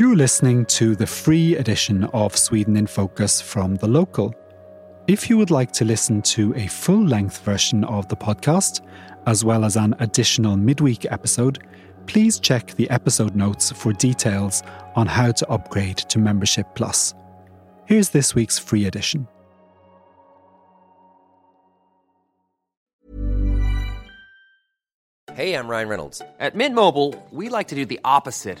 You're listening to the free edition of Sweden in Focus from The Local. If you would like to listen to a full length version of the podcast, as well as an additional midweek episode, please check the episode notes for details on how to upgrade to Membership Plus. Here's this week's free edition. Hey, I'm Ryan Reynolds. At Mint Mobile, we like to do the opposite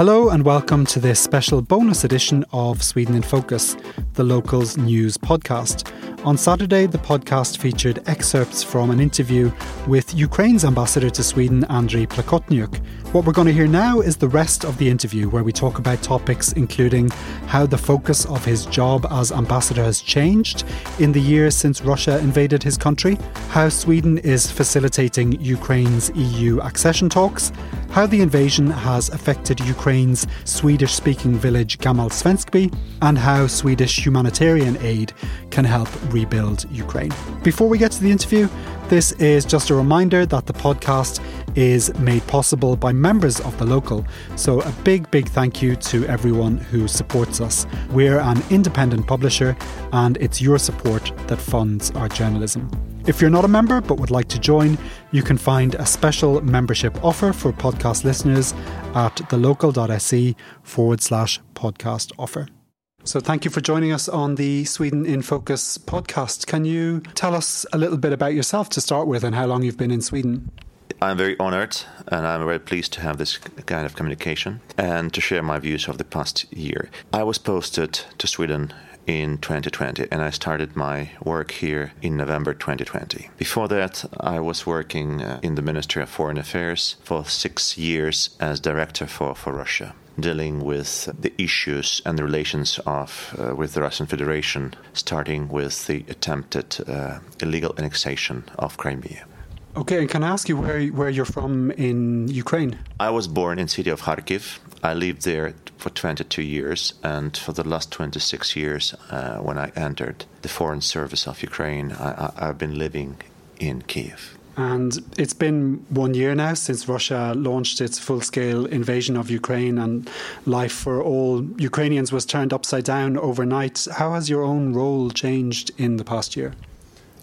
Hello and welcome to this special bonus edition of Sweden in Focus, the Locals News podcast. On Saturday, the podcast featured excerpts from an interview with Ukraine's ambassador to Sweden, Andriy Plakotniuk. What we're going to hear now is the rest of the interview, where we talk about topics including how the focus of his job as ambassador has changed in the years since Russia invaded his country, how Sweden is facilitating Ukraine's EU accession talks, how the invasion has affected Ukraine's Swedish speaking village Gammalsvenskby, and how Swedish humanitarian aid can help rebuild Ukraine. Before we get to the interview, this is just a reminder that the podcast is made possible by members of the local. So, a big, big thank you to everyone who supports us. We're an independent publisher, and it's your support that funds our journalism. If you're not a member but would like to join, you can find a special membership offer for podcast listeners at thelocal.se forward slash podcast offer. So, thank you for joining us on the Sweden in Focus podcast. Can you tell us a little bit about yourself to start with and how long you've been in Sweden? I'm very honored and I'm very pleased to have this kind of communication and to share my views of the past year. I was posted to Sweden in 2020 and I started my work here in November 2020. Before that, I was working uh, in the Ministry of Foreign Affairs for six years as director for, for Russia dealing with the issues and the relations of uh, with the Russian Federation, starting with the attempted uh, illegal annexation of Crimea. Okay, and can I ask you where where you're from in Ukraine? I was born in city of Kharkiv. I lived there for 22 years, and for the last 26 years, uh, when I entered the Foreign Service of Ukraine, I, have been living in Kiev. And it's been one year now since Russia launched its full scale invasion of Ukraine, and life for all Ukrainians was turned upside down overnight. How has your own role changed in the past year?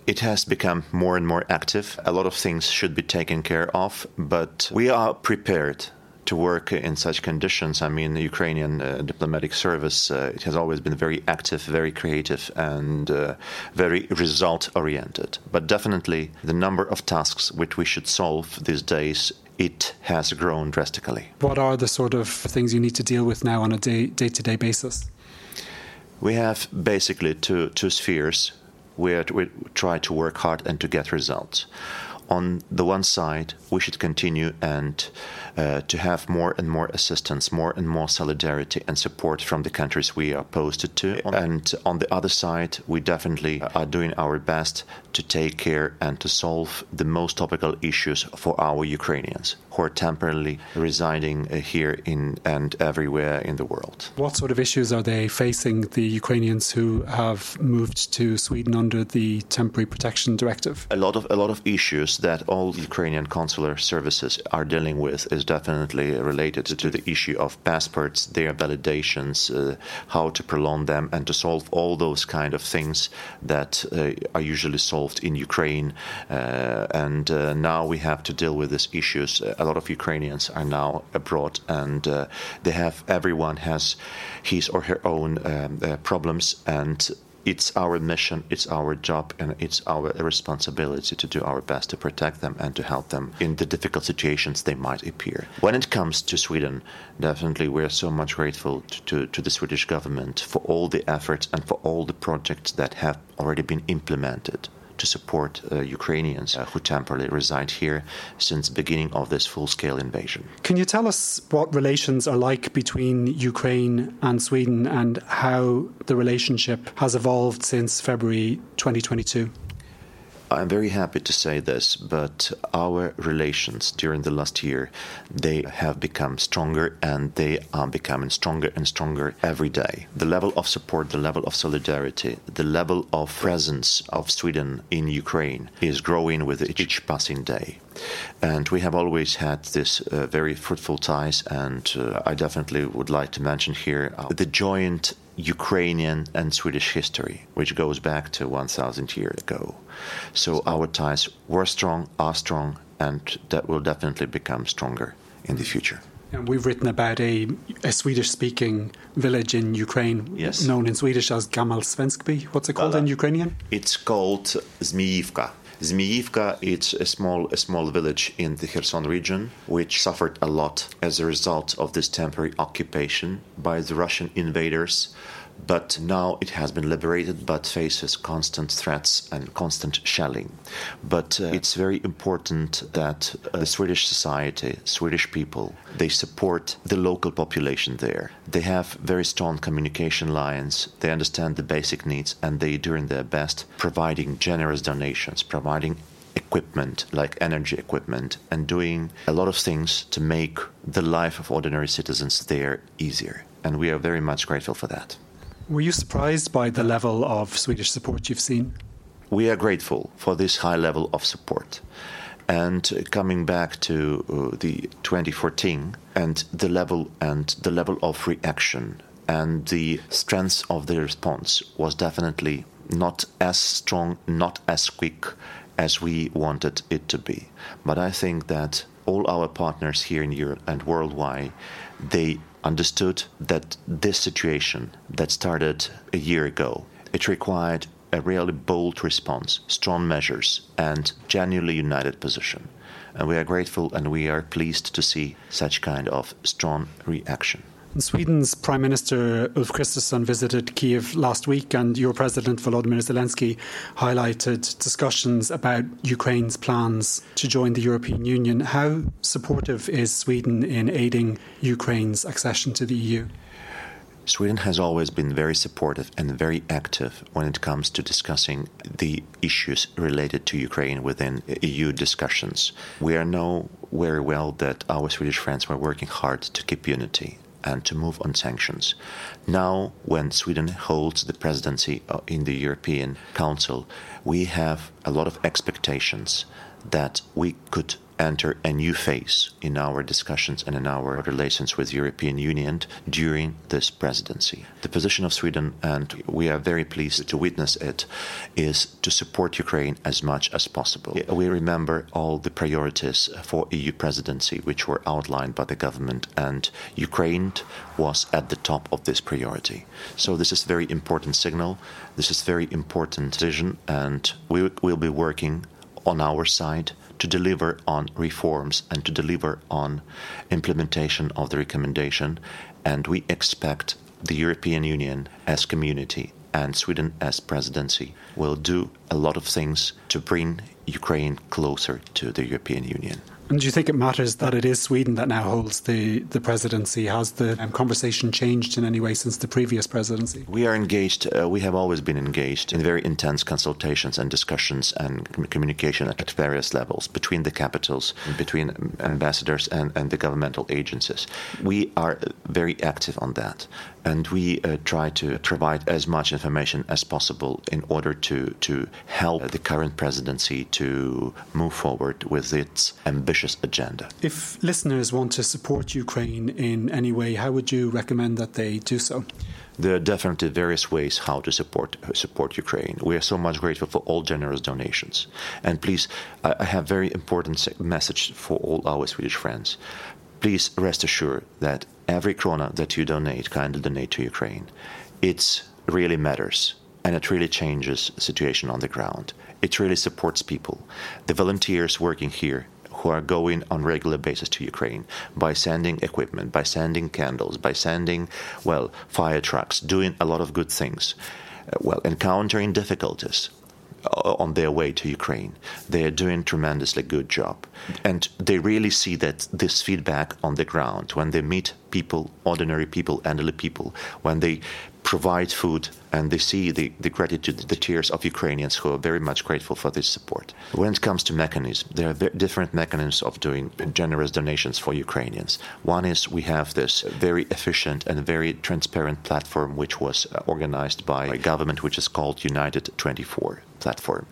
It has become more and more active. A lot of things should be taken care of, but we are prepared to work in such conditions. I mean, the Ukrainian uh, diplomatic service uh, it has always been very active, very creative, and uh, very result oriented. But definitely, the number of tasks which we should solve these days it has grown drastically. What are the sort of things you need to deal with now on a day to day basis? We have basically two, two spheres where we try to work hard and to get results. On the one side, we should continue and uh, to have more and more assistance, more and more solidarity and support from the countries we are posted to. And on the other side, we definitely are doing our best to take care and to solve the most topical issues for our Ukrainians who are temporarily residing uh, here in and everywhere in the world. What sort of issues are they facing, the Ukrainians who have moved to Sweden under the Temporary Protection Directive? A lot of a lot of issues that all Ukrainian consular services are dealing with is definitely related to the issue of passports, their validations, uh, how to prolong them, and to solve all those kind of things that uh, are usually solved in Ukraine. Uh, and uh, now we have to deal with these issues. A lot of Ukrainians are now abroad, and uh, they have everyone has his or her own um, problems and it's our mission, it's our job, and it's our responsibility to do our best to protect them and to help them in the difficult situations they might appear. When it comes to Sweden, definitely we're so much grateful to, to, to the Swedish government for all the efforts and for all the projects that have already been implemented to support uh, Ukrainians uh, who temporarily reside here since the beginning of this full-scale invasion. Can you tell us what relations are like between Ukraine and Sweden and how the relationship has evolved since February 2022? I'm very happy to say this, but our relations during the last year they have become stronger and they are becoming stronger and stronger every day. The level of support, the level of solidarity, the level of presence of Sweden in Ukraine is growing with each passing day. And we have always had this uh, very fruitful ties, and uh, I definitely would like to mention here uh, the joint Ukrainian and Swedish history, which goes back to 1,000 years ago. So our ties were strong, are strong, and that will definitely become stronger in the future. And we've written about a, a Swedish speaking village in Ukraine, yes. known in Swedish as Gammalsvenskby. What's it called in Ukrainian? It's called Zmiivka. Zmiivka it's a small a small village in the Kherson region which suffered a lot as a result of this temporary occupation by the Russian invaders but now it has been liberated but faces constant threats and constant shelling. But uh, it's very important that uh, the Swedish society, Swedish people, they support the local population there. They have very strong communication lines, they understand the basic needs, and they doing their best providing generous donations, providing equipment like energy equipment and doing a lot of things to make the life of ordinary citizens there easier and we are very much grateful for that were you surprised by the level of Swedish support you've seen? We are grateful for this high level of support. And coming back to uh, the 2014 and the level and the level of reaction and the strength of the response was definitely not as strong, not as quick as we wanted it to be. But I think that all our partners here in Europe and worldwide, they understood that this situation that started a year ago, it required a really bold response, strong measures, and genuinely united position. And we are grateful and we are pleased to see such kind of strong reaction. Sweden's Prime Minister Ulf Kristersson visited Kiev last week, and your President Volodymyr Zelensky highlighted discussions about Ukraine's plans to join the European Union. How supportive is Sweden in aiding Ukraine's accession to the EU? Sweden has always been very supportive and very active when it comes to discussing the issues related to Ukraine within EU discussions. We know very well that our Swedish friends were working hard to keep unity and to move on sanctions. Now, when Sweden holds the presidency uh, in the European Council, we have a lot of expectations that we could enter a new phase in our discussions and in our relations with European Union during this presidency. The position of Sweden, and we are very pleased to witness it, is to support Ukraine as much as possible. We remember all the priorities for EU presidency which were outlined by the government, and Ukraine was at the top of this priority. So this is a very important signal. This is very important decision, and we will be working on our side to deliver on reforms and to deliver on implementation of the recommendation. And we expect the European Union as community and Sweden as presidency will do a lot of things to bring Ukraine closer to the European Union. And do you think it matters that it is Sweden that now holds the, the presidency? Has the um, conversation changed in any way since the previous presidency? We are engaged, uh, we have always been engaged in very intense consultations and discussions and communication at various levels between the capitals, between ambassadors and, and the governmental agencies. We are very active on that and we uh, try to provide as much information as possible in order to, to help the current presidency to move forward with its ambitious agenda. If listeners want to support Ukraine in any way, how would you recommend that they do so? There are definitely various ways how to support support Ukraine. We are so much grateful for all generous donations. And please, I have very important message for all our Swedish friends. Please rest assured that every krona that you donate, kindly donate to Ukraine, it really matters and it really changes the situation on the ground. It really supports people. The volunteers working here who are going on regular basis to Ukraine by sending equipment, by sending candles, by sending, well, fire trucks, doing a lot of good things, well, encountering difficulties Uh, on their way to Ukraine. They are doing tremendously good job, and they really see that this feedback on the ground when they meet people, ordinary people, elderly people, when they provide food and they see the, the gratitude, the tears of Ukrainians who are very much grateful for this support. When it comes to mechanisms, there are different mechanisms of doing generous donations for Ukrainians. One is we have this very efficient and very transparent platform which was uh, organized by a government which is called United 24 platform.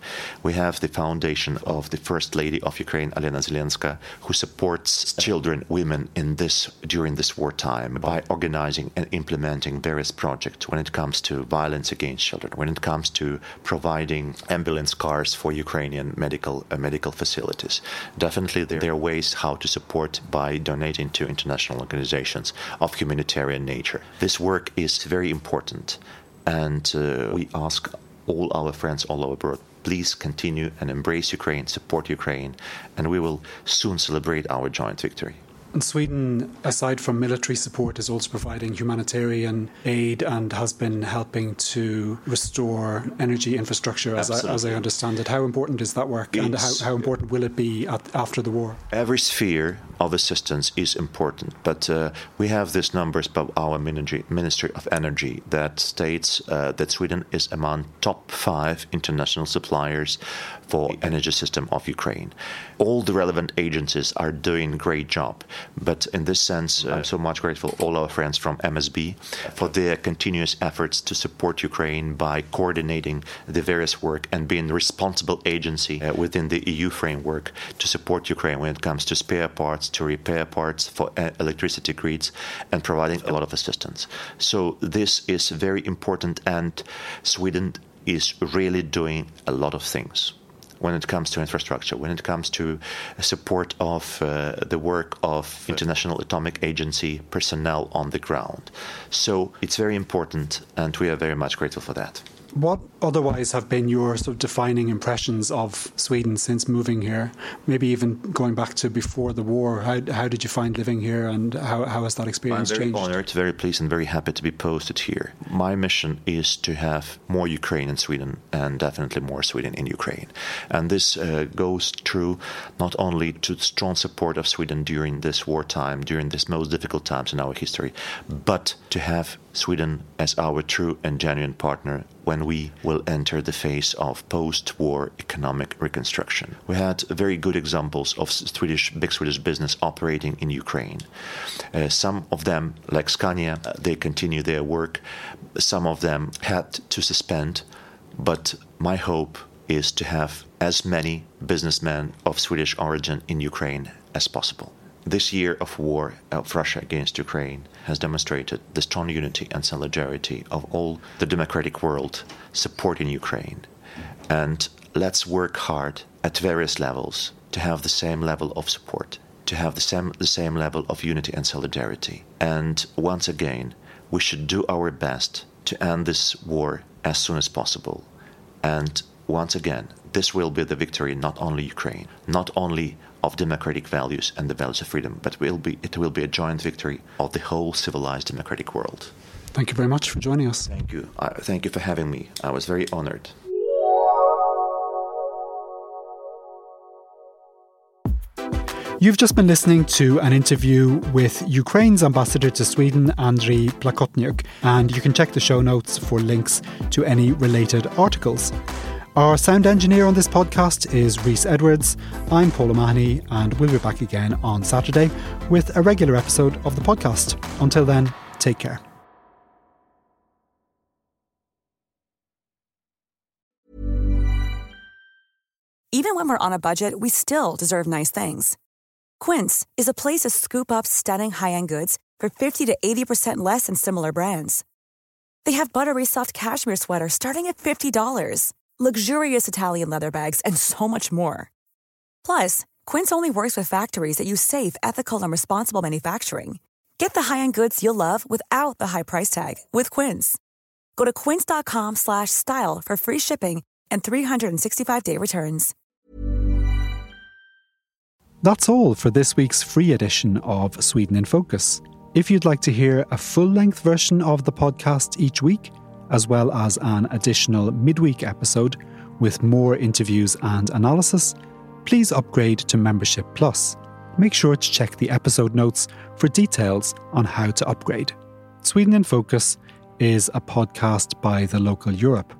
We have the foundation of the First Lady of Ukraine, Olena Zelenska, who supports children, women in this during this wartime by organizing and implementing various projects when it comes to violence against children, when it comes to providing ambulance cars for Ukrainian medical uh, medical facilities. Definitely, there are ways how to support by donating to international organizations of humanitarian nature. This work is very important, and uh, we ask all our friends all over abroad. Please continue and embrace Ukraine, support Ukraine, and we will soon celebrate our joint victory. And Sweden, aside from military support, is also providing humanitarian aid and has been helping to restore energy infrastructure, as I, as I, understand it. How important is that work, it's, and how, how, important will it be at, after the war? Every sphere of assistance is important, but uh, we have these numbers by our Ministry of Energy that states uh, that Sweden is among top five international suppliers for the energy system of Ukraine. All the relevant agencies are doing a great job, but in this sense, I'm so much grateful all our friends from MSB for their continuous efforts to support Ukraine by coordinating the various work and being responsible agency uh, within the EU framework to support Ukraine when it comes to spare parts, to repair parts for uh, electricity grids, and providing a lot of assistance. So this is very important, and Sweden is really doing a lot of things when it comes to infrastructure, when it comes to support of uh, the work of International Atomic Agency personnel on the ground. So it's very important, and we are very much grateful for that. What otherwise have been your sort of defining impressions of Sweden since moving here? Maybe even going back to before the war. How, how did you find living here, and how, how has that experience changed? I'm very changed? honored, very pleased, and very happy to be posted here. My mission is to have more Ukraine in Sweden, and definitely more Sweden in Ukraine. And this uh, goes true not only to strong support of Sweden during this wartime, during this most difficult times in our history, but to have Sweden as our true and genuine partner when we will enter the phase of post war economic reconstruction. We had very good examples of Swedish, big Swedish business operating in Ukraine. Uh, some of them, like Scania, uh, they continue their work. Some of them had to suspend, but my hope is to have as many businessmen of Swedish origin in Ukraine as possible. This year of war uh, of Russia against Ukraine has demonstrated the strong unity and solidarity of all the democratic world supporting Ukraine. And let's work hard at various levels to have the same level of support, to have the same, the same level of unity and solidarity. And once again, we should do our best to end this war as soon as possible. And once again, this will be the victory not only Ukraine, not only of democratic values and the values of freedom, but will be, it will be a joint victory of the whole civilized democratic world. Thank you very much for joining us. Thank you. Uh, thank you for having me. I was very honored. You've just been listening to an interview with Ukraine's ambassador to Sweden, Andriy Plakotniuk, and you can check the show notes for links to any related articles. Our sound engineer on this podcast is Rhys Edwards. I'm Paul O'Mahony, and we'll be back again on Saturday with a regular episode of the podcast. Until then, take care. Even when we're on a budget, we still deserve nice things. Quince is a place to scoop up stunning high end goods for 50 to 80% less than similar brands. They have buttery soft cashmere sweaters starting at $50 luxurious Italian leather bags, and so much more. Plus, Quince only works with factories that use safe, ethical, and responsible manufacturing. Get the high-end goods you'll love without the high price tag with Quince. Go to quince.com/style for free shipping and 365-day returns. That's all for this week's free edition of Sweden in Focus. If you'd like to hear a full-length version of the podcast each week, as well as an additional midweek episode, with more interviews and analysis, please upgrade to Membership Plus. Make sure to check the episode notes for details on how to upgrade. Sweden in Focus is a podcast by the local Europe.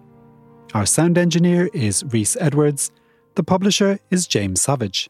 Our sound engineer is Rhys Edwards. The publisher is James Savage.